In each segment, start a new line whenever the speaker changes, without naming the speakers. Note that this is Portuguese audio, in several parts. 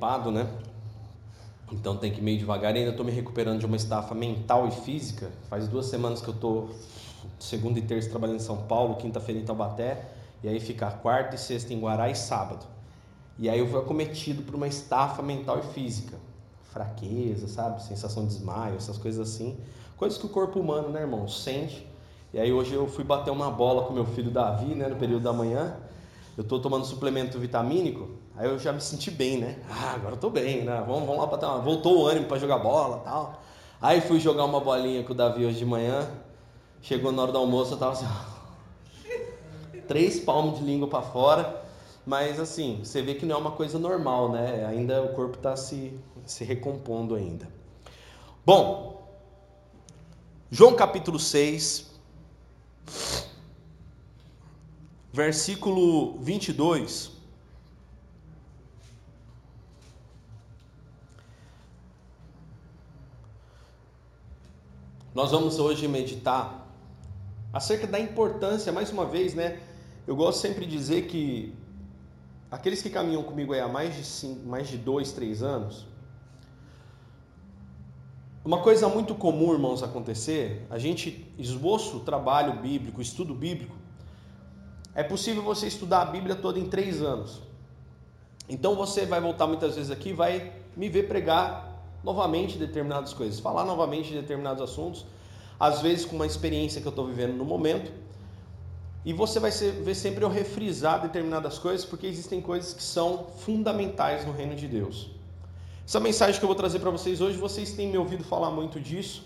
gripado, né? Então tem que ir meio devagar. E ainda tô me recuperando de uma estafa mental e física. Faz duas semanas que eu tô segunda e terça trabalhando em São Paulo, quinta-feira em Taubaté, e aí fica quarta e sexta em Guará e sábado. E aí eu fui acometido por uma estafa mental e física. Fraqueza, sabe? Sensação de desmaio, essas coisas assim. Coisas que o corpo humano, né, irmão, sente. E aí hoje eu fui bater uma bola com meu filho Davi, né, no período da manhã. Eu tô tomando suplemento vitamínico, aí eu já me senti bem, né? Ah, agora eu tô bem, né? Vamos, vamos lá bater uma... Voltou o ânimo para jogar bola tal. Aí fui jogar uma bolinha com o Davi hoje de manhã. Chegou na hora do almoço, eu tava assim, três palmos de língua para fora. Mas assim, você vê que não é uma coisa normal, né? Ainda o corpo está se, se recompondo ainda. Bom, João capítulo 6, versículo 22. Nós vamos hoje meditar acerca da importância, mais uma vez, né? Eu gosto sempre de dizer que aqueles que caminham comigo há mais de cinco, mais de dois, três anos, uma coisa muito comum, irmãos, acontecer, a gente esboça o trabalho bíblico, estudo bíblico, é possível você estudar a Bíblia toda em três anos. Então você vai voltar muitas vezes aqui, vai me ver pregar novamente determinadas coisas, falar novamente de determinados assuntos, às vezes com uma experiência que eu estou vivendo no momento. E você vai ver sempre eu refrisar determinadas coisas, porque existem coisas que são fundamentais no reino de Deus. Essa mensagem que eu vou trazer para vocês hoje, vocês têm me ouvido falar muito disso.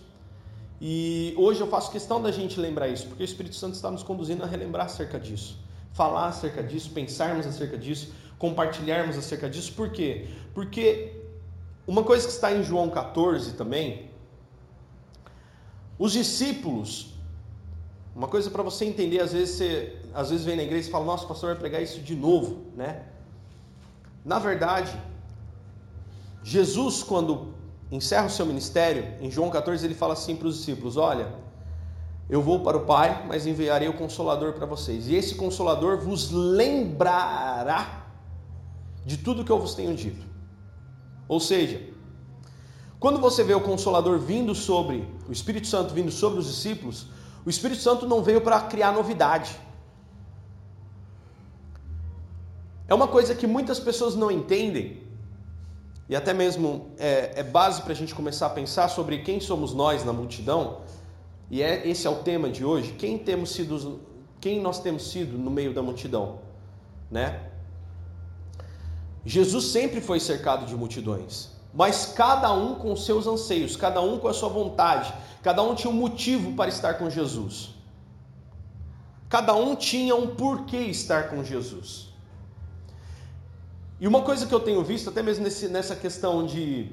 E hoje eu faço questão da gente lembrar isso, porque o Espírito Santo está nos conduzindo a relembrar acerca disso, falar acerca disso, pensarmos acerca disso, compartilharmos acerca disso. Por quê? Porque uma coisa que está em João 14 também, os discípulos, uma coisa para você entender, às vezes você às vezes vem na igreja e fala, nossa, pastor vai pregar isso de novo, né? Na verdade, Jesus, quando encerra o seu ministério, em João 14, ele fala assim para os discípulos: Olha, eu vou para o Pai, mas enviarei o Consolador para vocês, e esse Consolador vos lembrará de tudo que eu vos tenho dito. Ou seja, quando você vê o Consolador vindo sobre, o Espírito Santo vindo sobre os discípulos, o Espírito Santo não veio para criar novidade. É uma coisa que muitas pessoas não entendem, e até mesmo é, é base para a gente começar a pensar sobre quem somos nós na multidão, e é, esse é o tema de hoje, quem, temos sido, quem nós temos sido no meio da multidão, né? Jesus sempre foi cercado de multidões, mas cada um com seus anseios, cada um com a sua vontade, cada um tinha um motivo para estar com Jesus. Cada um tinha um porquê estar com Jesus. E uma coisa que eu tenho visto, até mesmo nesse, nessa questão de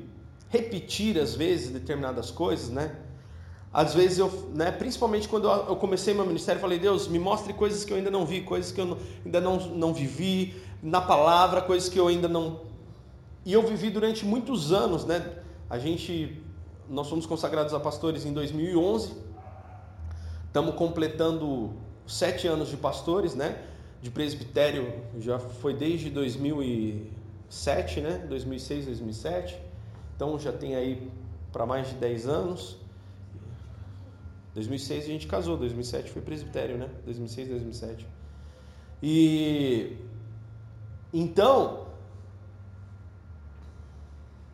repetir às vezes determinadas coisas, né? Às vezes eu, né, principalmente quando eu comecei meu ministério, falei: Deus, me mostre coisas que eu ainda não vi, coisas que eu não, ainda não, não vivi, na palavra, coisas que eu ainda não. E eu vivi durante muitos anos, né? A gente, nós fomos consagrados a pastores em 2011, estamos completando sete anos de pastores, né? De presbitério já foi desde 2007, né? 2006, 2007. Então já tem aí para mais de 10 anos. 2006 a gente casou, 2007 foi presbitério, né? 2006, 2007. E então,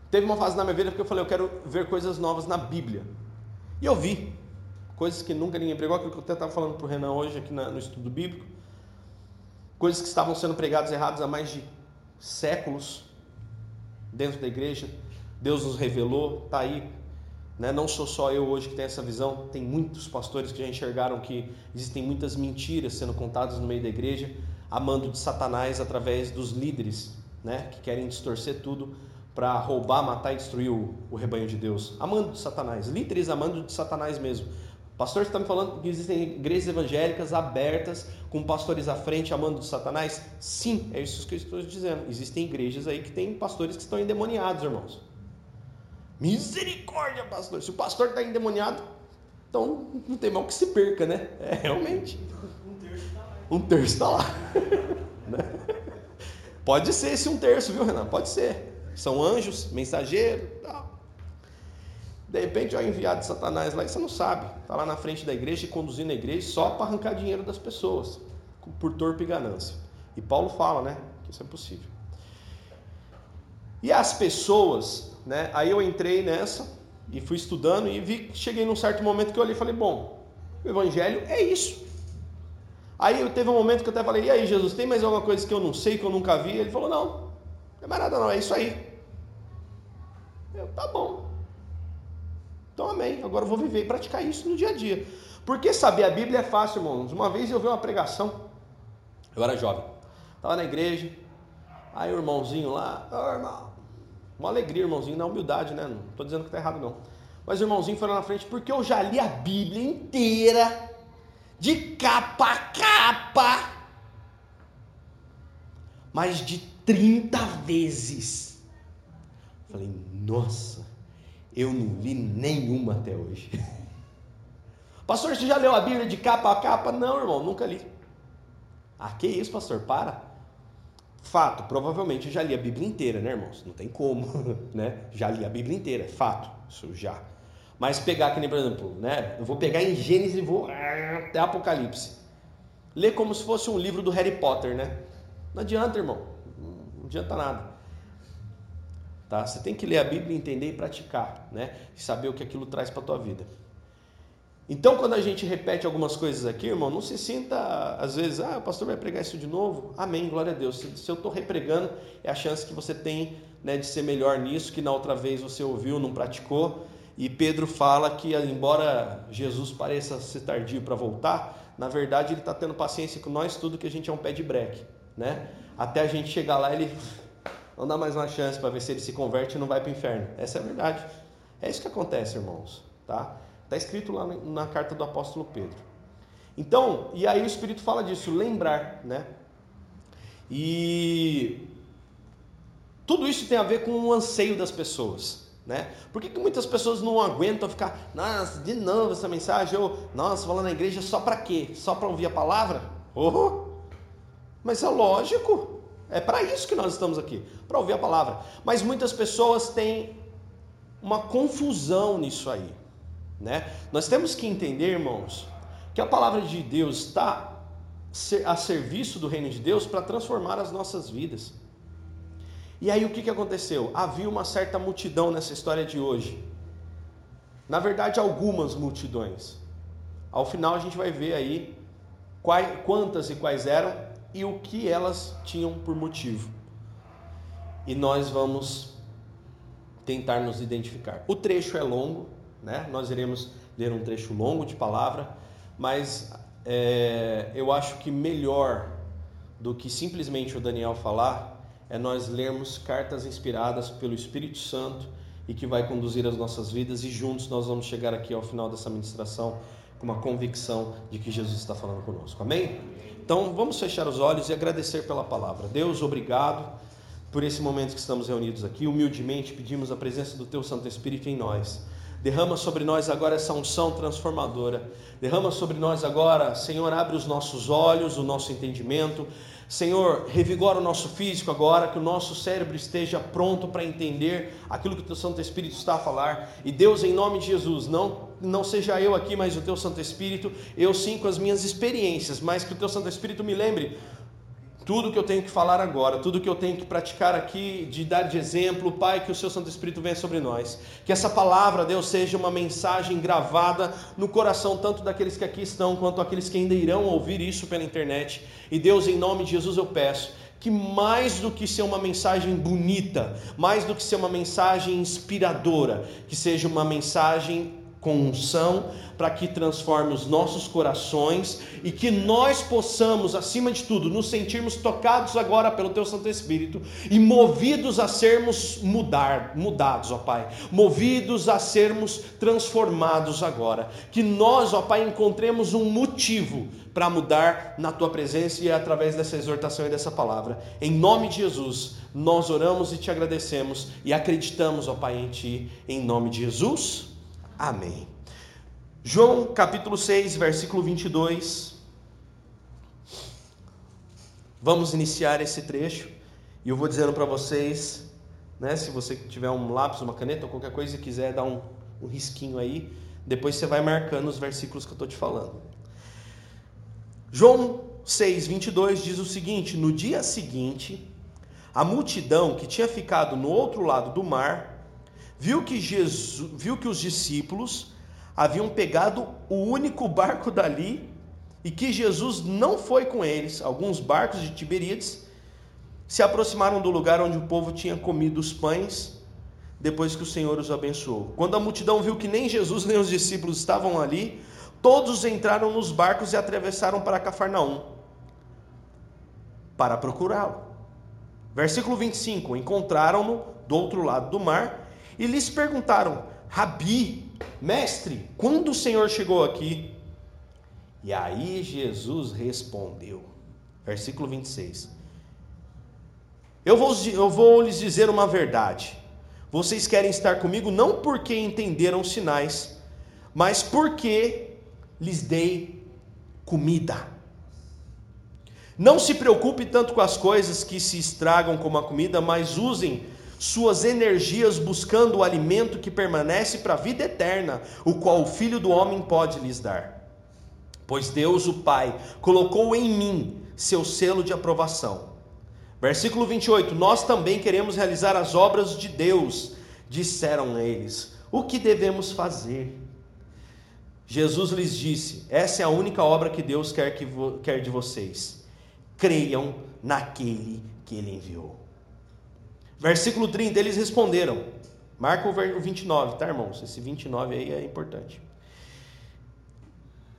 teve uma fase na minha vida que eu falei, eu quero ver coisas novas na Bíblia. E eu vi coisas que nunca ninguém pregou, aquilo que eu até estava falando para o Renan hoje aqui no estudo bíblico. Coisas que estavam sendo pregadas erradas há mais de séculos dentro da igreja. Deus nos revelou, está aí. Né? Não sou só eu hoje que tenho essa visão, tem muitos pastores que já enxergaram que existem muitas mentiras sendo contadas no meio da igreja amando de Satanás através dos líderes, né, que querem distorcer tudo para roubar, matar e destruir o, o, rebanho de Deus. Amando de Satanás, líderes amando de Satanás mesmo. Pastor está me falando que existem igrejas evangélicas abertas, com pastores à frente amando de Satanás? Sim, é isso que eu estou dizendo. Existem igrejas aí que tem pastores que estão endemoniados, irmãos. Misericórdia, pastor. Se o pastor está endemoniado, então não tem mal que se perca, né? É realmente um terço está lá. né? Pode ser esse um terço, viu, Renan? Pode ser. São anjos, mensageiro, tal. De repente o enviado de Satanás lá e você não sabe. Está lá na frente da igreja e conduzindo a igreja só para arrancar dinheiro das pessoas, por torpe ganância. E Paulo fala, né? Que isso é possível. E as pessoas, né? Aí eu entrei nessa e fui estudando e vi, cheguei num certo momento que eu olhei e falei, bom, o evangelho é isso. Aí teve um momento que eu até falei, e aí Jesus, tem mais alguma coisa que eu não sei, que eu nunca vi? Ele falou, não, não é mais nada não, é isso aí. Eu, tá bom. Então amém, agora eu vou viver e praticar isso no dia a dia. Porque saber a Bíblia é fácil, irmãos. Uma vez eu vi uma pregação, eu era jovem, estava na igreja, aí o irmãozinho lá, oh, irmão, uma alegria, irmãozinho, na humildade, né? Não estou dizendo que está errado, não. Mas o irmãozinho foi lá na frente porque eu já li a Bíblia inteira de capa a capa, mais de 30 vezes. Falei, nossa, eu não li nenhuma até hoje. Pastor, você já leu a Bíblia de capa a capa? Não, irmão, nunca li. Ah, que isso, pastor? Para. Fato, provavelmente eu já li a Bíblia inteira, né, irmãos? Não tem como, né? Já li a Bíblia inteira, é fato, isso já. Mas pegar, que nem, por exemplo, né? Eu vou pegar em Gênesis e vou até Apocalipse. Ler como se fosse um livro do Harry Potter, né? Não adianta, irmão. Não adianta nada. Tá? Você tem que ler a Bíblia, entender e praticar, né? E saber o que aquilo traz para a tua vida. Então, quando a gente repete algumas coisas aqui, irmão, não se sinta, às vezes, ah, o pastor vai pregar isso de novo. Amém, glória a Deus. Se, se eu estou repregando, é a chance que você tem né, de ser melhor nisso, que na outra vez você ouviu, não praticou. E Pedro fala que, embora Jesus pareça ser tardio para voltar, na verdade ele está tendo paciência com nós, tudo que a gente é um pé de breque, né? Até a gente chegar lá, ele não dá mais uma chance para ver se ele se converte e não vai para o inferno. Essa é a verdade. É isso que acontece, irmãos, tá? Está escrito lá na carta do apóstolo Pedro. Então, e aí o Espírito fala disso, lembrar, né? E tudo isso tem a ver com o anseio das pessoas. Né? Por que, que muitas pessoas não aguentam ficar, nossa, de novo essa mensagem, ou nossa, falando na igreja só para quê? Só para ouvir a palavra? Oh, mas é lógico, é para isso que nós estamos aqui, para ouvir a palavra. Mas muitas pessoas têm uma confusão nisso aí. Né? Nós temos que entender, irmãos, que a palavra de Deus está a serviço do reino de Deus para transformar as nossas vidas. E aí o que, que aconteceu? Havia uma certa multidão nessa história de hoje. Na verdade, algumas multidões. Ao final a gente vai ver aí quais, quantas e quais eram e o que elas tinham por motivo. E nós vamos tentar nos identificar. O trecho é longo, né? Nós iremos ler um trecho longo de palavra, mas é, eu acho que melhor do que simplesmente o Daniel falar é nós lermos cartas inspiradas pelo Espírito Santo e que vai conduzir as nossas vidas e juntos nós vamos chegar aqui ao final dessa ministração com uma convicção de que Jesus está falando conosco. Amém? Então vamos fechar os olhos e agradecer pela palavra. Deus, obrigado por esse momento que estamos reunidos aqui. Humildemente pedimos a presença do Teu Santo Espírito em nós. Derrama sobre nós agora essa unção transformadora. Derrama sobre nós agora, Senhor, abre os nossos olhos, o nosso entendimento Senhor, revigora o nosso físico agora, que o nosso cérebro esteja pronto para entender aquilo que o teu Santo Espírito está a falar. E Deus, em nome de Jesus, não, não seja eu aqui, mas o teu Santo Espírito, eu sim com as minhas experiências, mas que o teu Santo Espírito me lembre tudo que eu tenho que falar agora, tudo que eu tenho que praticar aqui, de dar de exemplo, Pai, que o Seu Santo Espírito venha sobre nós. Que essa palavra, Deus, seja uma mensagem gravada no coração, tanto daqueles que aqui estão, quanto aqueles que ainda irão ouvir isso pela internet. E Deus, em nome de Jesus, eu peço que mais do que ser uma mensagem bonita, mais do que ser uma mensagem inspiradora, que seja uma mensagem com unção, para que transforme os nossos corações e que nós possamos, acima de tudo, nos sentirmos tocados agora pelo Teu Santo Espírito e movidos a sermos mudar, mudados, ó Pai, movidos a sermos transformados agora. Que nós, ó Pai, encontremos um motivo para mudar na Tua presença e através dessa exortação e dessa palavra. Em nome de Jesus, nós oramos e te agradecemos e acreditamos, ó Pai, em Ti, em nome de Jesus. Amém. João capítulo 6, versículo 22. Vamos iniciar esse trecho E eu vou dizendo para vocês, né, se você tiver um lápis, uma caneta ou qualquer coisa e quiser dar um, um risquinho aí, depois você vai marcando os versículos que eu estou te falando. João 6, 22 diz o seguinte: No dia seguinte, a multidão que tinha ficado no outro lado do mar viu que, Jesus, viu que os discípulos haviam pegado o único barco dali e que Jesus não foi com eles. Alguns barcos de Tiberíades se aproximaram do lugar onde o povo tinha comido os pães depois que o Senhor os abençoou. Quando a multidão viu que nem Jesus nem os discípulos estavam ali, todos entraram nos barcos e atravessaram para Cafarnaum para procurá-lo. Versículo 25: Encontraram-no do outro lado do mar e lhes perguntaram: Rabi, mestre, quando o Senhor chegou aqui? E aí Jesus respondeu. Versículo 26. Eu vou, eu vou lhes dizer uma verdade. Vocês querem estar comigo não porque entenderam sinais, mas porque lhes dei comida. Não se preocupe tanto com as coisas que se estragam como a comida, mas usem suas energias buscando o alimento que permanece para a vida eterna, o qual o Filho do Homem pode lhes dar. Pois Deus, o Pai, colocou em mim seu selo de aprovação. Versículo 28: Nós também queremos realizar as obras de Deus, disseram eles. O que devemos fazer? Jesus lhes disse: Essa é a única obra que Deus quer, que quer de vocês creiam naquele que ele enviou. Versículo 30, eles responderam. Marca o 29, tá, irmãos? Esse 29 aí é importante.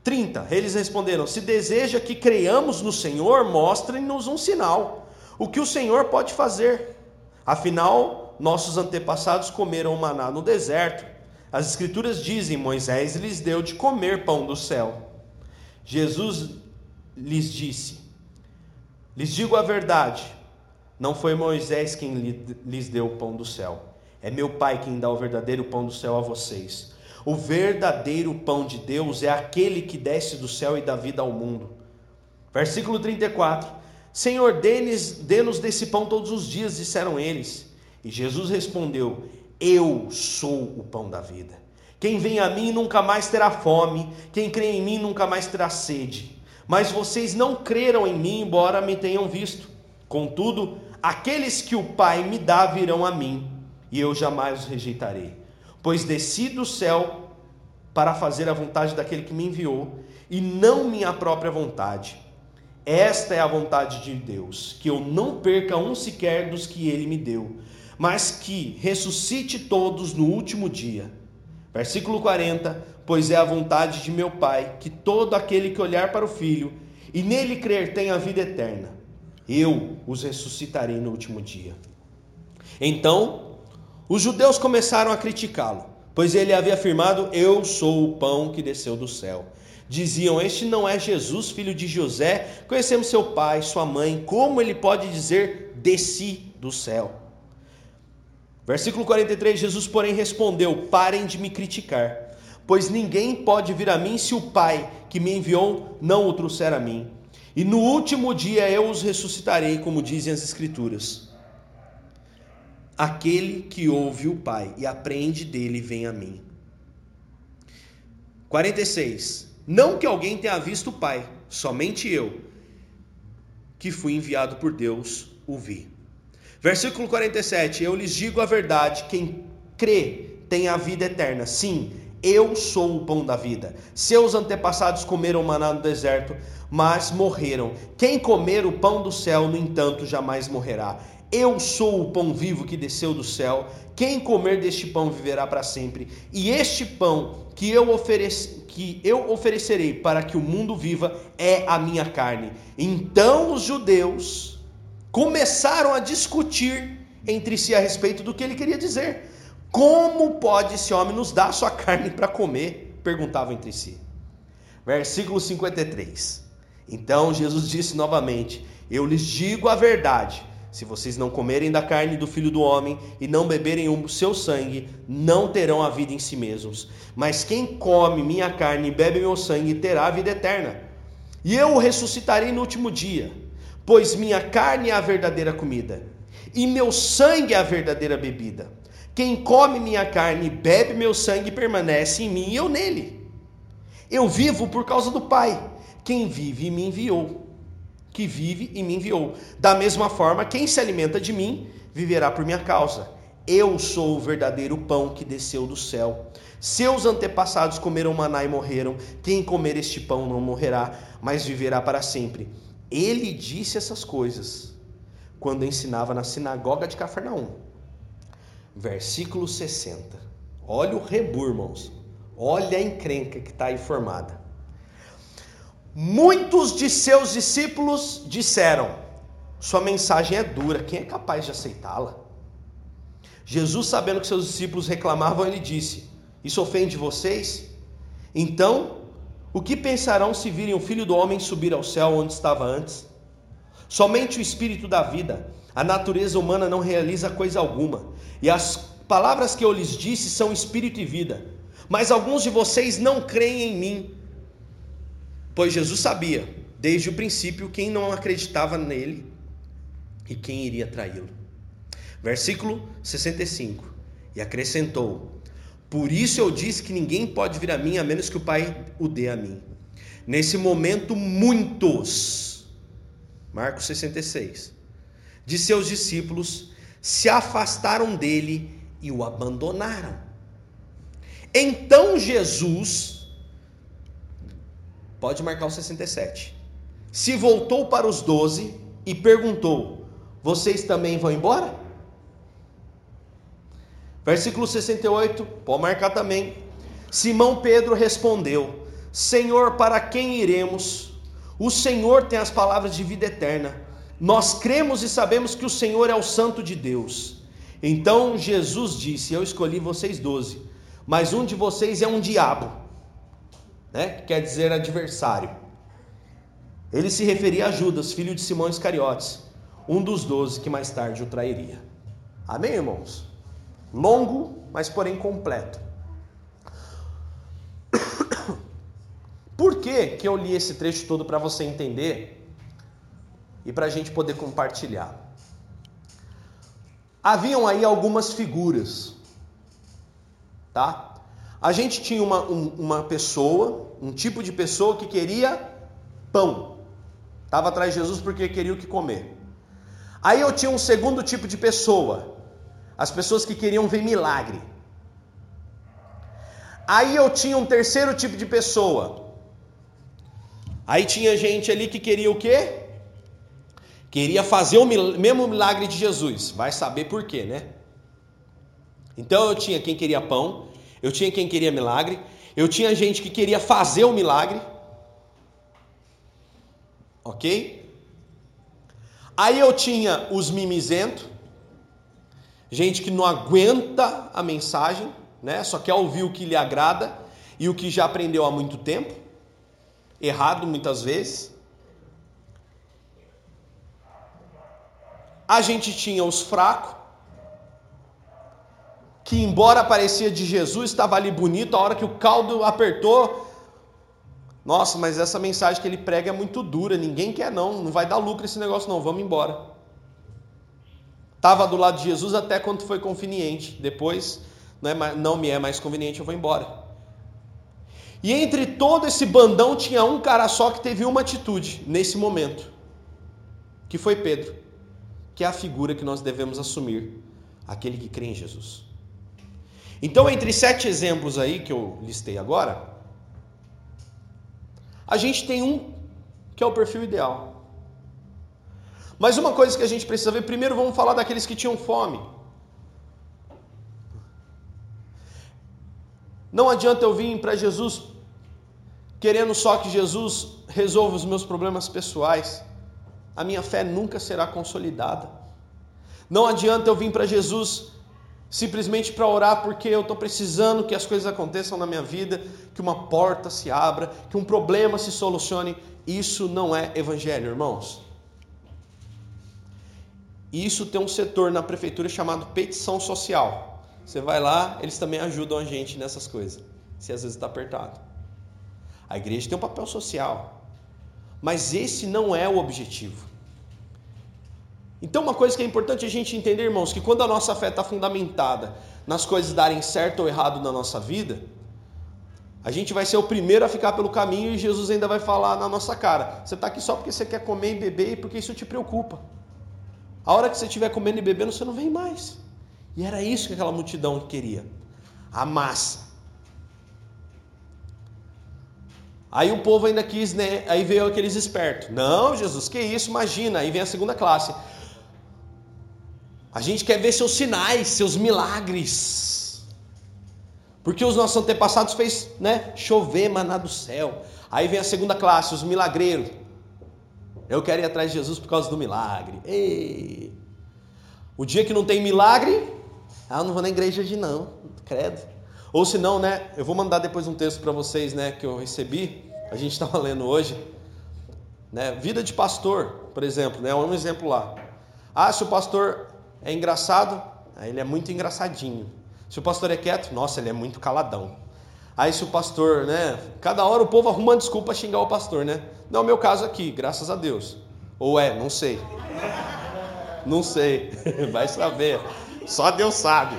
30, eles responderam: Se deseja que creiamos no Senhor, mostre-nos um sinal. O que o Senhor pode fazer? Afinal, nossos antepassados comeram maná no deserto. As Escrituras dizem: Moisés lhes deu de comer pão do céu. Jesus lhes disse: lhes digo a verdade: não foi Moisés quem lhes deu o pão do céu, é meu Pai quem dá o verdadeiro pão do céu a vocês. O verdadeiro pão de Deus é aquele que desce do céu e dá vida ao mundo. Versículo 34: Senhor, dê-nos desse pão todos os dias, disseram eles. E Jesus respondeu: Eu sou o pão da vida. Quem vem a mim nunca mais terá fome, quem crê em mim nunca mais terá sede. Mas vocês não creram em mim, embora me tenham visto. Contudo, aqueles que o Pai me dá virão a mim, e eu jamais os rejeitarei. Pois desci do céu para fazer a vontade daquele que me enviou, e não minha própria vontade. Esta é a vontade de Deus, que eu não perca um sequer dos que ele me deu, mas que ressuscite todos no último dia. Versículo 40: pois é a vontade de meu Pai que todo aquele que olhar para o Filho e nele crer tenha a vida eterna. Eu os ressuscitarei no último dia. Então, os judeus começaram a criticá-lo, pois ele havia afirmado: Eu sou o pão que desceu do céu. Diziam: Este não é Jesus, filho de José? Conhecemos seu pai, sua mãe. Como ele pode dizer: Desci do céu? Versículo 43: Jesus, porém, respondeu: Parem de me criticar pois ninguém pode vir a mim se o Pai que me enviou não o trouxer a mim. E no último dia eu os ressuscitarei, como dizem as Escrituras. Aquele que ouve o Pai e aprende dele vem a mim. 46. Não que alguém tenha visto o Pai, somente eu, que fui enviado por Deus, o vi. Versículo 47. Eu lhes digo a verdade: quem crê tem a vida eterna. Sim, eu sou o pão da vida. Seus antepassados comeram maná no deserto, mas morreram. Quem comer o pão do céu, no entanto, jamais morrerá. Eu sou o pão vivo que desceu do céu. Quem comer deste pão viverá para sempre. E este pão que eu, ofereci, que eu oferecerei para que o mundo viva é a minha carne. Então os judeus começaram a discutir entre si a respeito do que ele queria dizer. Como pode esse homem nos dar sua carne para comer? Perguntavam entre si. Versículo 53. Então Jesus disse novamente: Eu lhes digo a verdade. Se vocês não comerem da carne do filho do homem e não beberem o seu sangue, não terão a vida em si mesmos. Mas quem come minha carne e bebe meu sangue terá a vida eterna. E eu o ressuscitarei no último dia, pois minha carne é a verdadeira comida e meu sangue é a verdadeira bebida. Quem come minha carne e bebe meu sangue permanece em mim e eu nele. Eu vivo por causa do Pai. Quem vive me enviou. Que vive e me enviou. Da mesma forma, quem se alimenta de mim viverá por minha causa. Eu sou o verdadeiro pão que desceu do céu. Seus antepassados comeram maná e morreram. Quem comer este pão não morrerá, mas viverá para sempre. Ele disse essas coisas quando ensinava na sinagoga de Cafarnaum. Versículo 60. Olha o rebu, irmãos. Olha a encrenca que está aí formada. Muitos de seus discípulos disseram: Sua mensagem é dura, quem é capaz de aceitá-la? Jesus, sabendo que seus discípulos reclamavam, ele disse: Isso ofende vocês? Então o que pensarão se virem o filho do homem subir ao céu onde estava antes? Somente o espírito da vida, a natureza humana não realiza coisa alguma, e as palavras que eu lhes disse são espírito e vida. Mas alguns de vocês não creem em mim, pois Jesus sabia, desde o princípio, quem não acreditava nele e quem iria traí-lo. Versículo 65: E acrescentou: por isso eu disse que ninguém pode vir a mim a menos que o Pai o dê a mim. Nesse momento, muitos, Marcos 66, de seus discípulos se afastaram dele e o abandonaram. Então Jesus, pode marcar o 67, se voltou para os doze e perguntou: Vocês também vão embora? Versículo 68, pode marcar também. Simão Pedro respondeu: Senhor, para quem iremos? O Senhor tem as palavras de vida eterna. Nós cremos e sabemos que o Senhor é o Santo de Deus. Então Jesus disse: Eu escolhi vocês doze, mas um de vocês é um diabo, né? quer dizer adversário. Ele se referia a Judas, filho de Simão Iscariotes, um dos doze que mais tarde o trairia. Amém, irmãos? Longo, mas porém completo. Por que, que eu li esse trecho todo para você entender e para a gente poder compartilhar? Haviam aí algumas figuras, tá? A gente tinha uma, um, uma pessoa, um tipo de pessoa que queria pão, estava atrás de Jesus porque queria o que comer. Aí eu tinha um segundo tipo de pessoa, as pessoas que queriam ver milagre. Aí eu tinha um terceiro tipo de pessoa. Aí tinha gente ali que queria o quê? Queria fazer o mesmo milagre de Jesus. Vai saber por quê, né? Então eu tinha quem queria pão, eu tinha quem queria milagre, eu tinha gente que queria fazer o milagre. Ok? Aí eu tinha os mimizentos, gente que não aguenta a mensagem, né? Só quer ouvir o que lhe agrada e o que já aprendeu há muito tempo, errado muitas vezes. A gente tinha os fracos, que embora parecia de Jesus, estava ali bonito, a hora que o caldo apertou, nossa, mas essa mensagem que ele prega é muito dura, ninguém quer não, não vai dar lucro esse negócio não, vamos embora. Estava do lado de Jesus até quando foi conveniente. Depois não, é, não me é mais conveniente, eu vou embora. E entre todo esse bandão tinha um cara só que teve uma atitude nesse momento, que foi Pedro, que é a figura que nós devemos assumir, aquele que crê em Jesus. Então, entre sete exemplos aí que eu listei agora, a gente tem um que é o perfil ideal. Mas uma coisa que a gente precisa ver, primeiro vamos falar daqueles que tinham fome. Não adianta eu vir para Jesus querendo só que Jesus resolva os meus problemas pessoais. A minha fé nunca será consolidada. Não adianta eu vir para Jesus simplesmente para orar porque eu estou precisando que as coisas aconteçam na minha vida, que uma porta se abra, que um problema se solucione. Isso não é evangelho, irmãos. Isso tem um setor na prefeitura chamado petição social. Você vai lá, eles também ajudam a gente nessas coisas, se às vezes está apertado. A igreja tem um papel social, mas esse não é o objetivo. Então, uma coisa que é importante a gente entender, irmãos, que quando a nossa fé está fundamentada nas coisas darem certo ou errado na nossa vida, a gente vai ser o primeiro a ficar pelo caminho e Jesus ainda vai falar na nossa cara: você está aqui só porque você quer comer e beber e porque isso te preocupa. A hora que você estiver comendo e bebendo, você não vem mais. E era isso que aquela multidão queria: a massa. Aí o povo ainda quis, né? Aí veio aqueles espertos. Não, Jesus, que isso? Imagina. Aí vem a segunda classe. A gente quer ver seus sinais, seus milagres. Porque os nossos antepassados fez, né, chover maná do céu. Aí vem a segunda classe, os milagreiros. Eu quero ir atrás de Jesus por causa do milagre. Ei. O dia que não tem milagre, ah, eu não vou na igreja de não, credo. Ou se não, né, eu vou mandar depois um texto para vocês, né, que eu recebi. A gente estava lendo hoje, né, vida de pastor, por exemplo, né, um exemplo lá. Ah, se o pastor é engraçado, ele é muito engraçadinho. Se o pastor é quieto, nossa, ele é muito caladão. Aí se o pastor, né? Cada hora o povo arruma uma desculpa xingar o pastor, né? Não é o meu caso aqui, graças a Deus. Ou é, não sei. Não sei. Vai saber. Só Deus sabe.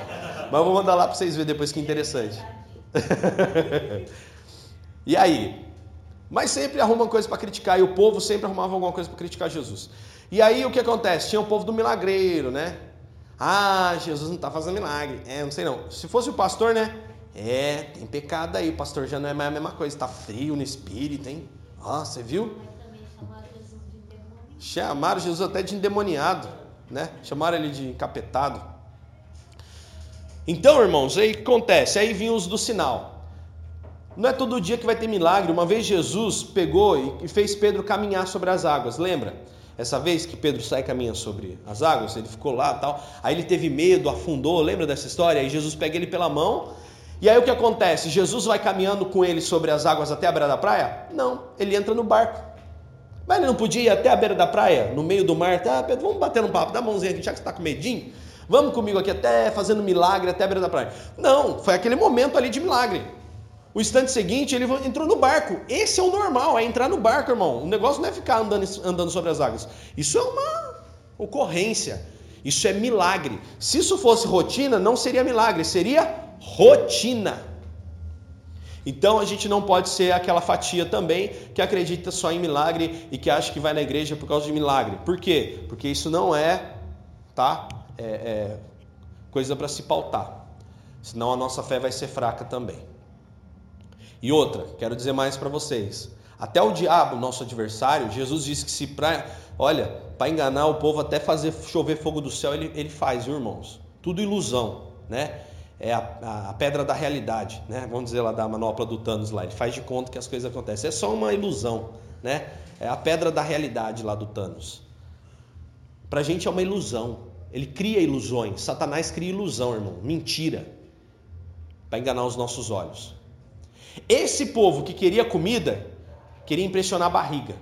Mas vou mandar lá para vocês verem depois que interessante. e aí? Mas sempre arruma coisa para criticar e o povo sempre arrumava alguma coisa para criticar Jesus. E aí o que acontece? Tinha o povo do milagreiro, né? Ah, Jesus não está fazendo milagre. É, não sei não. Se fosse o pastor, né? É, tem pecado aí. O pastor já não é mais a mesma coisa. Está frio no espírito, hein? Ó, você viu? Chamaram Jesus até de endemoniado, né? Chamaram ele de encapetado. Então, irmãos, aí acontece? Aí vinham os do sinal. Não é todo dia que vai ter milagre. Uma vez Jesus pegou e fez Pedro caminhar sobre as águas, lembra? Essa vez que Pedro sai caminha sobre as águas, ele ficou lá tal. Aí ele teve medo, afundou, lembra dessa história? Aí Jesus pega ele pela mão. E aí o que acontece? Jesus vai caminhando com ele sobre as águas até a beira da praia? Não, ele entra no barco. Mas ele não podia ir até a beira da praia, no meio do mar. Tá, Pedro, vamos bater um papo, dá a mãozinha aqui, já que você está com medinho. Vamos comigo aqui até fazendo milagre até a beira da praia. Não, foi aquele momento ali de milagre. O instante seguinte, ele entrou no barco. Esse é o normal, é entrar no barco, irmão. O negócio não é ficar andando, andando sobre as águas. Isso é uma ocorrência. Isso é milagre. Se isso fosse rotina, não seria milagre, seria rotina. Então a gente não pode ser aquela fatia também que acredita só em milagre e que acha que vai na igreja por causa de milagre. Por quê? Porque isso não é, tá? É, é coisa para se pautar. Senão a nossa fé vai ser fraca também. E outra, quero dizer mais para vocês. Até o diabo, nosso adversário, Jesus disse que se para, olha, para enganar o povo até fazer chover fogo do céu, ele, ele faz, viu, irmãos? Tudo ilusão, né? É a, a, pedra da realidade, né? Vamos dizer lá da manopla do Thanos lá, ele faz de conta que as coisas acontecem. É só uma ilusão, né? É a pedra da realidade lá do Thanos. Pra gente é uma ilusão. Ele cria ilusões. Satanás cria ilusão, irmão. Mentira. Para enganar os nossos olhos. Esse povo que queria comida, queria impressionar a barriga.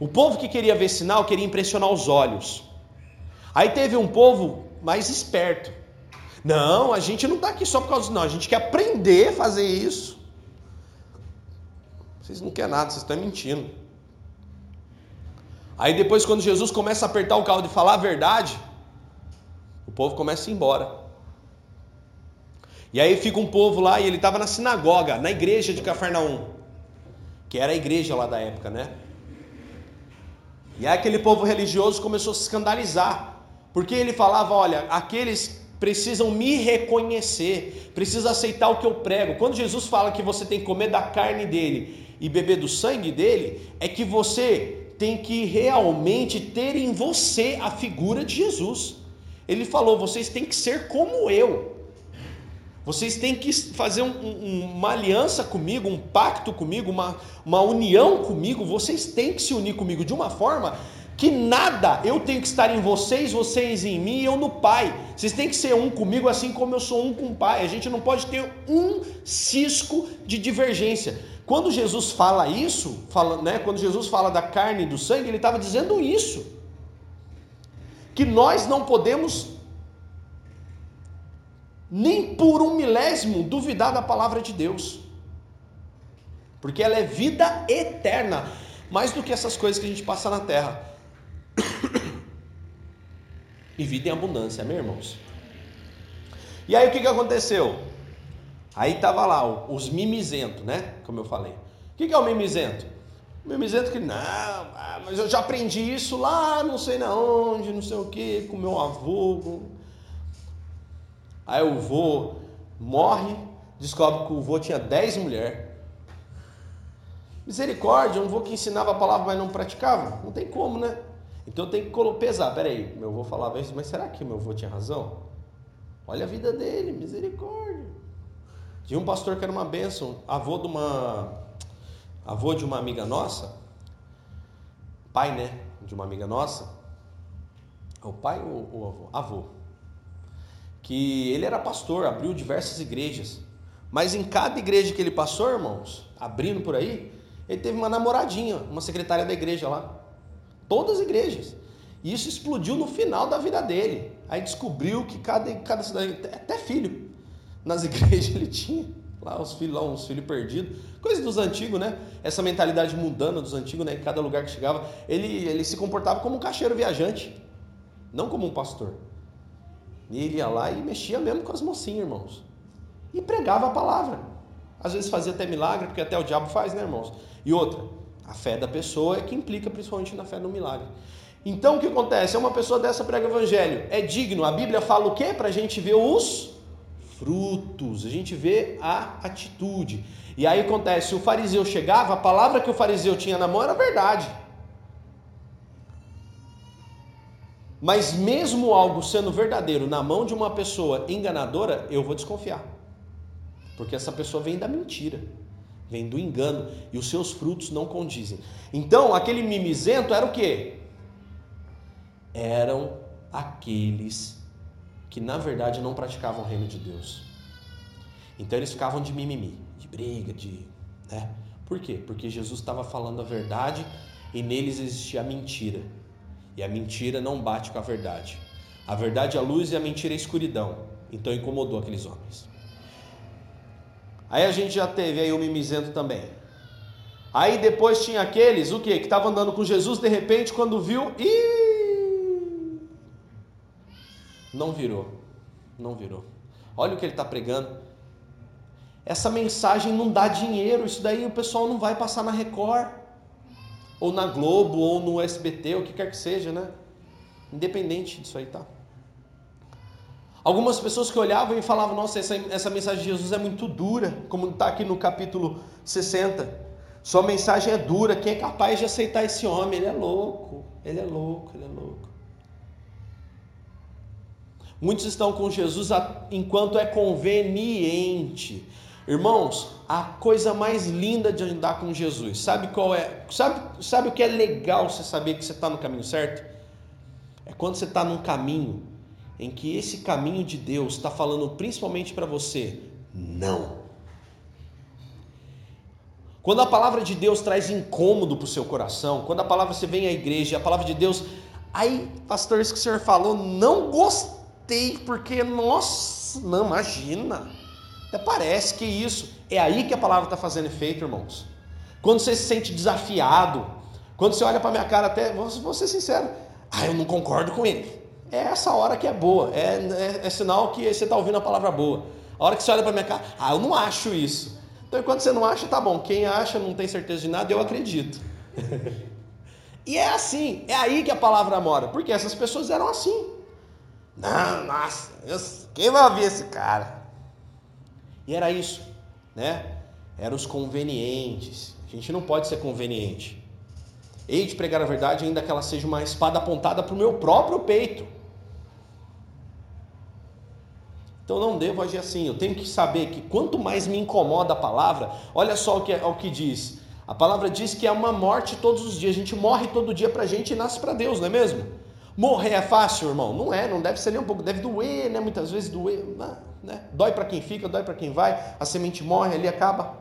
O povo que queria ver sinal, queria impressionar os olhos. Aí teve um povo mais esperto. Não, a gente não está aqui só por causa disso, não. A gente quer aprender a fazer isso. Vocês não querem nada, vocês estão mentindo. Aí depois, quando Jesus começa a apertar o carro de falar a verdade, o povo começa a ir embora. E aí fica um povo lá e ele estava na sinagoga, na igreja de Cafarnaum, que era a igreja lá da época, né? E aí aquele povo religioso começou a se escandalizar, porque ele falava: olha, aqueles precisam me reconhecer, precisam aceitar o que eu prego. Quando Jesus fala que você tem que comer da carne dele e beber do sangue dele, é que você tem que realmente ter em você a figura de Jesus. Ele falou: vocês têm que ser como eu. Vocês têm que fazer um, um, uma aliança comigo, um pacto comigo, uma, uma união comigo. Vocês têm que se unir comigo de uma forma que nada eu tenho que estar em vocês, vocês em mim e eu no Pai. Vocês têm que ser um comigo assim como eu sou um com o Pai. A gente não pode ter um cisco de divergência. Quando Jesus fala isso, fala, né, quando Jesus fala da carne e do sangue, ele estava dizendo isso. Que nós não podemos nem por um milésimo duvidar da palavra de Deus, porque ela é vida eterna, mais do que essas coisas que a gente passa na terra. e vida em abundância, meus irmãos. E aí o que, que aconteceu? Aí tava lá os mimizentos, né? Como eu falei. O que, que é o mimizento? O mimizento que, não, ah, mas eu já aprendi isso lá, não sei na onde, não sei o que, com meu avô. Aí o vô morre, descobre que o vô tinha 10 mulheres. Misericórdia, um vô que ensinava a palavra, mas não praticava? Não tem como, né? Então tem que pesar. Peraí, meu avô falava isso, mas será que meu avô tinha razão? Olha a vida dele, misericórdia. Tinha um pastor que era uma bênção, avô de uma avô de uma amiga nossa, pai, né, de uma amiga nossa. É o pai ou o avô? Avô. Que ele era pastor, abriu diversas igrejas. Mas em cada igreja que ele passou, irmãos, abrindo por aí, ele teve uma namoradinha, uma secretária da igreja lá. Todas as igrejas. E isso explodiu no final da vida dele. Aí descobriu que cada, cada cidade, até filho, nas igrejas ele tinha. Lá os filhos, lá uns filhos perdidos. Coisa dos antigos, né? Essa mentalidade mundana dos antigos, né? Em cada lugar que chegava, ele, ele se comportava como um caixeiro viajante, não como um pastor. Ele ia lá e mexia mesmo com as mocinhas, irmãos. E pregava a palavra. Às vezes fazia até milagre, porque até o diabo faz, né, irmãos? E outra, a fé da pessoa é que implica principalmente na fé no milagre. Então o que acontece? É uma pessoa dessa prega o evangelho. É digno. A Bíblia fala o quê? Para a gente ver os frutos. A gente vê a atitude. E aí acontece, o fariseu chegava, a palavra que o fariseu tinha na mão era verdade. Mas mesmo algo sendo verdadeiro na mão de uma pessoa enganadora, eu vou desconfiar. Porque essa pessoa vem da mentira vem do engano e os seus frutos não condizem. Então, aquele mimizento era o quê? Eram aqueles que na verdade não praticavam o reino de Deus. Então eles ficavam de mimimi, de briga, de, né? Por quê? Porque Jesus estava falando a verdade e neles existia a mentira. E a mentira não bate com a verdade. A verdade é a luz e a mentira é a escuridão. Então incomodou aqueles homens. Aí a gente já teve aí o mimizento também. Aí depois tinha aqueles, o que? Que estavam andando com Jesus, de repente, quando viu, e não virou. Não virou. Olha o que ele está pregando. Essa mensagem não dá dinheiro, isso daí o pessoal não vai passar na Record, ou na Globo, ou no SBT, ou o que quer que seja, né? Independente disso aí, tá? Algumas pessoas que olhavam e falavam: Nossa, essa, essa mensagem de Jesus é muito dura, como está aqui no capítulo 60. Sua mensagem é dura, quem é capaz de aceitar esse homem? Ele é louco, ele é louco, ele é louco. Muitos estão com Jesus enquanto é conveniente. Irmãos, a coisa mais linda de andar com Jesus, sabe qual é? Sabe, sabe o que é legal você saber que você está no caminho certo? É quando você está num caminho em que esse caminho de Deus está falando principalmente para você, não. Quando a palavra de Deus traz incômodo para o seu coração, quando a palavra você vem à igreja, a palavra de Deus, aí, pastor, isso que o senhor falou, não gostei, porque, nossa, não, imagina, até parece que isso, é aí que a palavra está fazendo efeito, irmãos. Quando você se sente desafiado, quando você olha para minha cara, até, vou, vou ser sincero, ah, eu não concordo com ele é essa hora que é boa, é, é, é sinal que você está ouvindo a palavra boa. A hora que você olha para minha cara, ah, eu não acho isso. Então, enquanto você não acha, tá bom. Quem acha, não tem certeza de nada, eu acredito. e é assim, é aí que a palavra mora, porque essas pessoas eram assim. Não, nossa, eu, quem vai ouvir esse cara? E era isso, né? Eram os convenientes. A gente não pode ser conveniente. Hei de pregar a verdade, ainda que ela seja uma espada apontada para o meu próprio peito. Então não devo agir assim. Eu tenho que saber que quanto mais me incomoda a palavra, olha só o que, é, o que diz. A palavra diz que é uma morte todos os dias. A gente morre todo dia para a gente e nasce para Deus, não é mesmo? Morrer é fácil, irmão? Não é, não deve ser nem um pouco. Deve doer, né? Muitas vezes doer. Né? Dói para quem fica, dói para quem vai. A semente morre ali, acaba.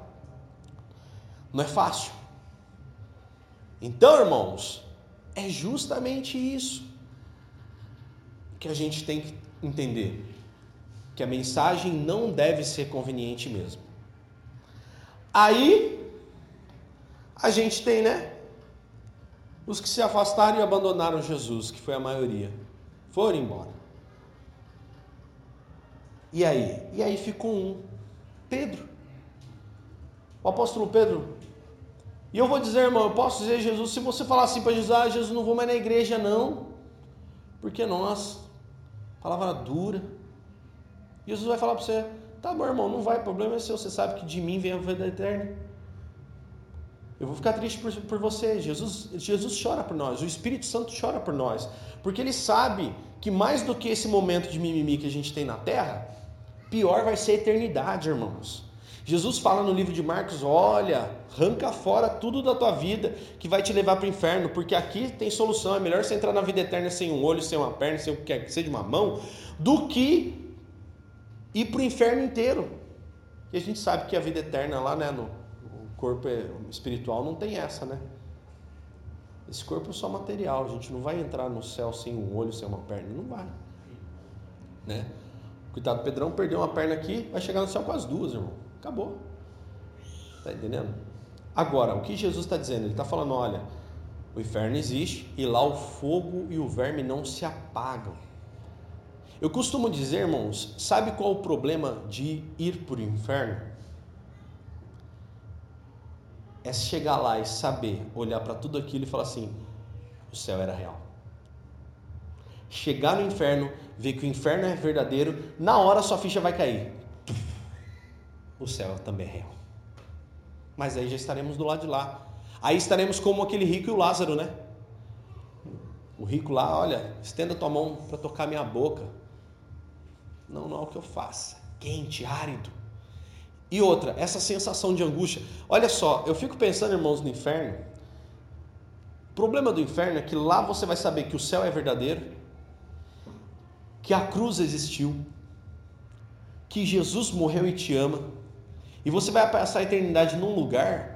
Não é fácil. Então, irmãos, é justamente isso que a gente tem que entender que a mensagem não deve ser conveniente mesmo. Aí a gente tem, né? Os que se afastaram e abandonaram Jesus, que foi a maioria. Foram embora. E aí? E aí ficou um, Pedro. O apóstolo Pedro. E eu vou dizer, irmão, eu posso dizer, Jesus, se você falar assim para Jesus, ah, Jesus, não vou mais na igreja, não. Porque nós, palavra dura. Jesus vai falar para você, tá bom, irmão, não vai, problema é seu, você sabe que de mim vem a vida eterna. Eu vou ficar triste por, por você. Jesus, Jesus chora por nós, o Espírito Santo chora por nós, porque ele sabe que mais do que esse momento de mimimi que a gente tem na terra, pior vai ser a eternidade, irmãos. Jesus fala no livro de Marcos: olha, arranca fora tudo da tua vida que vai te levar para o inferno, porque aqui tem solução. É melhor você entrar na vida eterna sem um olho, sem uma perna, sem o que quer que seja uma mão, do que ir para o inferno inteiro. E a gente sabe que a vida eterna lá, né, no corpo espiritual, não tem essa, né? Esse corpo é só material, a gente não vai entrar no céu sem um olho, sem uma perna, não vai. Né? Coitado, Pedrão perdeu uma perna aqui, vai chegar no céu com as duas, irmão. Acabou. Tá entendendo? Agora, o que Jesus está dizendo? Ele está falando: olha, o inferno existe e lá o fogo e o verme não se apagam. Eu costumo dizer, irmãos, sabe qual o problema de ir para o inferno? É chegar lá e saber, olhar para tudo aquilo e falar assim: o céu era real. Chegar no inferno, ver que o inferno é verdadeiro, na hora sua ficha vai cair o céu também é real. Mas aí já estaremos do lado de lá. Aí estaremos como aquele rico e o Lázaro, né? O rico lá, olha, estenda tua mão para tocar minha boca. Não, não é o que eu faça. Quente, árido. E outra, essa sensação de angústia. Olha só, eu fico pensando, irmãos, no inferno. O problema do inferno é que lá você vai saber que o céu é verdadeiro, que a cruz existiu, que Jesus morreu e te ama e você vai passar a eternidade num lugar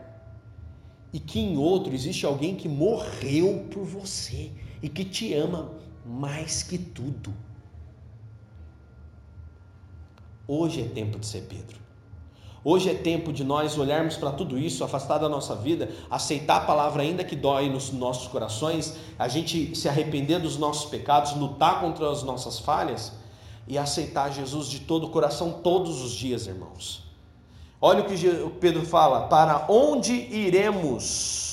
e que em outro existe alguém que morreu por você e que te ama mais que tudo. Hoje é tempo de ser Pedro. Hoje é tempo de nós olharmos para tudo isso, afastar da nossa vida, aceitar a palavra ainda que dói nos nossos corações, a gente se arrepender dos nossos pecados, lutar contra as nossas falhas e aceitar Jesus de todo o coração todos os dias, irmãos. Olha o que Pedro fala: para onde iremos?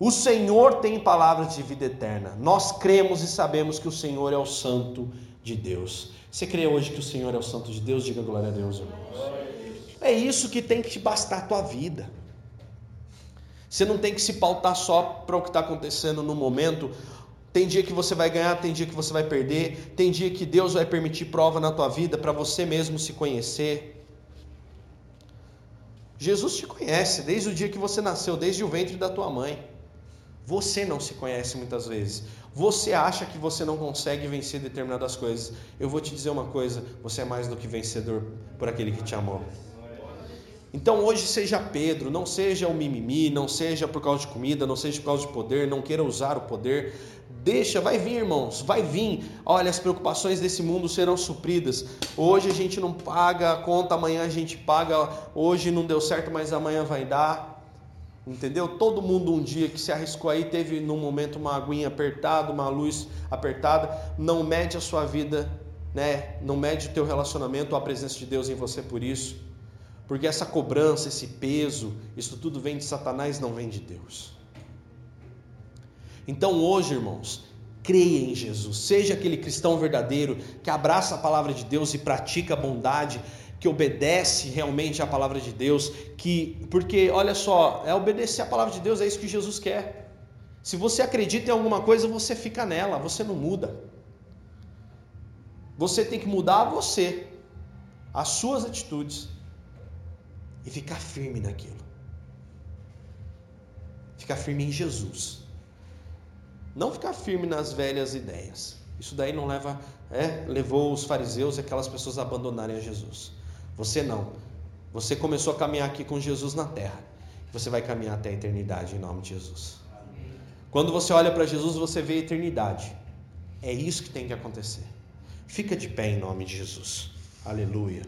O Senhor tem palavras de vida eterna. Nós cremos e sabemos que o Senhor é o Santo de Deus. Você crê hoje que o Senhor é o Santo de Deus? Diga glória a Deus, irmãos. É isso que tem que te bastar a tua vida. Você não tem que se pautar só para o que está acontecendo no momento. Tem dia que você vai ganhar, tem dia que você vai perder, tem dia que Deus vai permitir prova na tua vida para você mesmo se conhecer. Jesus te conhece desde o dia que você nasceu, desde o ventre da tua mãe. Você não se conhece muitas vezes. Você acha que você não consegue vencer determinadas coisas. Eu vou te dizer uma coisa: você é mais do que vencedor por aquele que te amou. Então hoje seja Pedro, não seja o mimimi, não seja por causa de comida, não seja por causa de poder, não queira usar o poder. Deixa, vai vir, irmãos, vai vir. Olha, as preocupações desse mundo serão supridas. Hoje a gente não paga a conta, amanhã a gente paga. Hoje não deu certo, mas amanhã vai dar. Entendeu? Todo mundo um dia que se arriscou aí teve num momento uma aguinha apertada, uma luz apertada. Não mede a sua vida, né? Não mede o teu relacionamento, a presença de Deus em você por isso. Porque essa cobrança, esse peso, isso tudo vem de Satanás, não vem de Deus. Então hoje, irmãos, creia em Jesus, seja aquele cristão verdadeiro que abraça a palavra de Deus e pratica a bondade, que obedece realmente à palavra de Deus, que porque olha só, é obedecer a palavra de Deus, é isso que Jesus quer. Se você acredita em alguma coisa, você fica nela, você não muda. Você tem que mudar você, as suas atitudes e ficar firme naquilo. Ficar firme em Jesus. Não ficar firme nas velhas ideias. Isso daí não leva, é, levou os fariseus e aquelas pessoas a abandonarem a Jesus. Você não. Você começou a caminhar aqui com Jesus na terra. Você vai caminhar até a eternidade em nome de Jesus. Quando você olha para Jesus, você vê a eternidade. É isso que tem que acontecer. Fica de pé em nome de Jesus. Aleluia.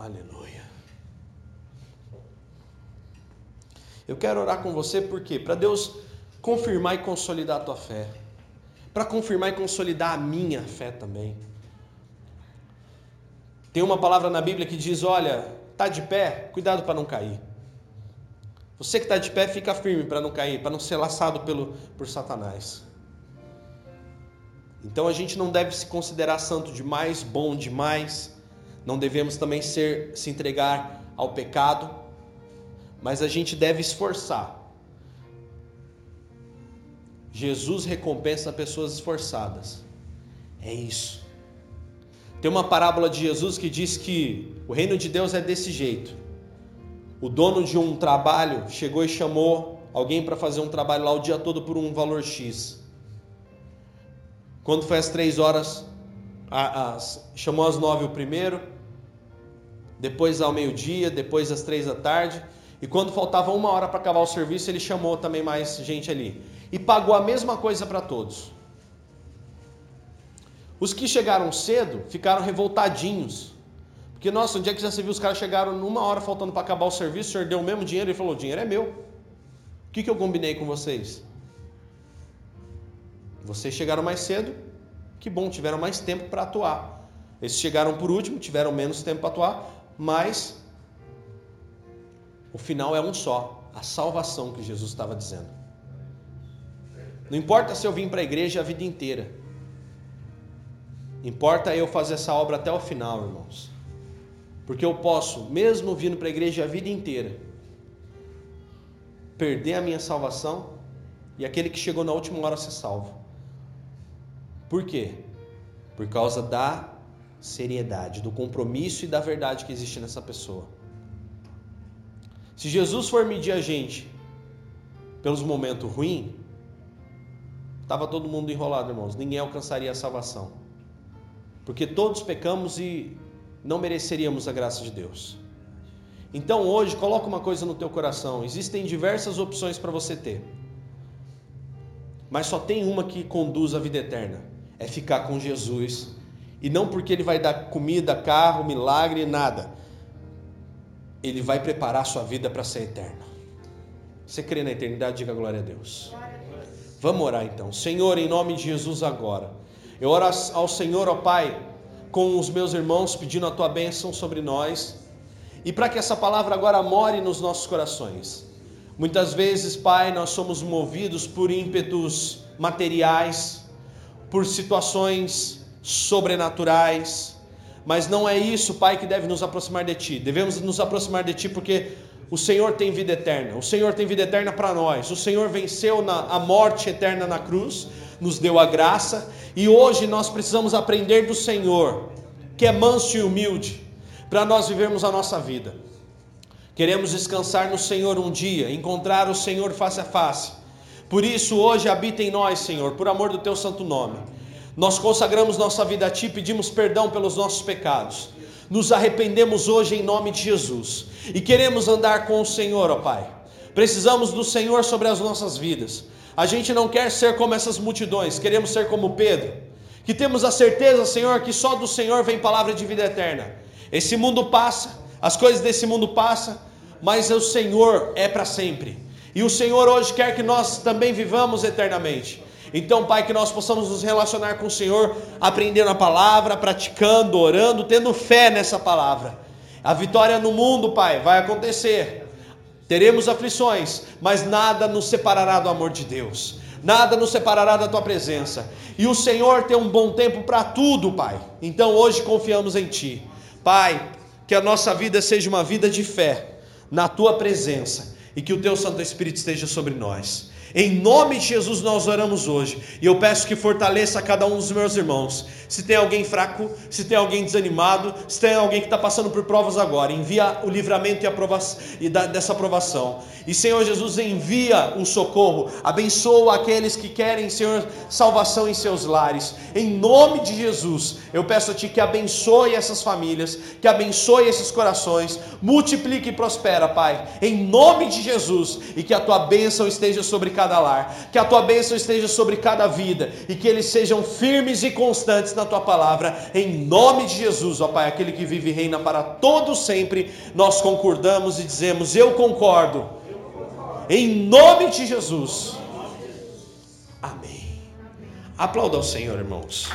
Aleluia. Eu quero orar com você porque para Deus confirmar e consolidar a tua fé, para confirmar e consolidar a minha fé também. Tem uma palavra na Bíblia que diz: olha, tá de pé, cuidado para não cair. Você que está de pé, fica firme para não cair, para não ser laçado pelo, por Satanás. Então a gente não deve se considerar santo demais, bom demais. Não devemos também ser se entregar ao pecado, mas a gente deve esforçar. Jesus recompensa pessoas esforçadas. É isso. Tem uma parábola de Jesus que diz que o reino de Deus é desse jeito. O dono de um trabalho chegou e chamou alguém para fazer um trabalho lá o dia todo por um valor X. Quando foi às três horas, chamou às nove o primeiro, depois ao meio-dia, depois às três da tarde, e quando faltava uma hora para acabar o serviço, ele chamou também mais gente ali. E pagou a mesma coisa para todos. Os que chegaram cedo ficaram revoltadinhos. Porque, nossa, um dia que já se viu, os caras chegaram numa hora faltando para acabar o serviço, o senhor deu o mesmo dinheiro e falou: o dinheiro é meu. O que, que eu combinei com vocês? Vocês chegaram mais cedo, que bom, tiveram mais tempo para atuar. Esses chegaram por último, tiveram menos tempo para atuar, mas o final é um só, a salvação que Jesus estava dizendo. Não importa se eu vim para a igreja a vida inteira. Importa eu fazer essa obra até o final, irmãos. Porque eu posso, mesmo vindo para a igreja a vida inteira, perder a minha salvação e aquele que chegou na última hora ser salvo. Por quê? Por causa da seriedade, do compromisso e da verdade que existe nessa pessoa. Se Jesus for medir a gente pelos momentos ruins, estava todo mundo enrolado, irmãos. Ninguém alcançaria a salvação. Porque todos pecamos e não mereceríamos a graça de Deus. Então hoje, coloca uma coisa no teu coração: existem diversas opções para você ter. Mas só tem uma que conduz à vida eterna: é ficar com Jesus. E não porque ele vai dar comida, carro, milagre, nada ele vai preparar a sua vida para ser eterna. Você crê na eternidade? Diga glória a Deus. Vamos orar então. Senhor, em nome de Jesus agora. Eu oro ao Senhor, ó Pai, com os meus irmãos, pedindo a tua bênção sobre nós. E para que essa palavra agora more nos nossos corações. Muitas vezes, Pai, nós somos movidos por ímpetos materiais, por situações sobrenaturais, mas não é isso, Pai, que deve nos aproximar de Ti. Devemos nos aproximar de Ti porque o Senhor tem vida eterna. O Senhor tem vida eterna para nós. O Senhor venceu na, a morte eterna na cruz, nos deu a graça e hoje nós precisamos aprender do Senhor, que é manso e humilde, para nós vivermos a nossa vida. Queremos descansar no Senhor um dia, encontrar o Senhor face a face. Por isso, hoje habita em nós, Senhor, por amor do Teu santo nome. Nós consagramos nossa vida a Ti, pedimos perdão pelos nossos pecados. Nos arrependemos hoje em nome de Jesus e queremos andar com o Senhor, ó Pai. Precisamos do Senhor sobre as nossas vidas. A gente não quer ser como essas multidões, queremos ser como Pedro, que temos a certeza, Senhor, que só do Senhor vem palavra de vida eterna. Esse mundo passa, as coisas desse mundo passam, mas o Senhor é para sempre. E o Senhor hoje quer que nós também vivamos eternamente. Então, Pai, que nós possamos nos relacionar com o Senhor, aprendendo a palavra, praticando, orando, tendo fé nessa palavra. A vitória no mundo, Pai, vai acontecer. Teremos aflições, mas nada nos separará do amor de Deus. Nada nos separará da tua presença. E o Senhor tem um bom tempo para tudo, Pai. Então hoje confiamos em Ti. Pai, que a nossa vida seja uma vida de fé na tua presença e que o teu Santo Espírito esteja sobre nós. Em nome de Jesus nós oramos hoje. E eu peço que fortaleça cada um dos meus irmãos. Se tem alguém fraco, se tem alguém desanimado, se tem alguém que está passando por provas agora, envia o livramento e, aprovação, e da, dessa aprovação. E Senhor Jesus, envia o socorro. Abençoa aqueles que querem, Senhor, salvação em seus lares. Em nome de Jesus, eu peço a Ti que abençoe essas famílias, que abençoe esses corações, multiplique e prospera, Pai. Em nome de Jesus. E que a Tua bênção esteja sobre cada cada lar, que a tua bênção esteja sobre cada vida e que eles sejam firmes e constantes na tua palavra, em nome de Jesus, ó Pai, aquele que vive e reina para todo sempre, nós concordamos e dizemos: Eu concordo, em nome de Jesus. Amém. Aplauda ao Senhor, irmãos.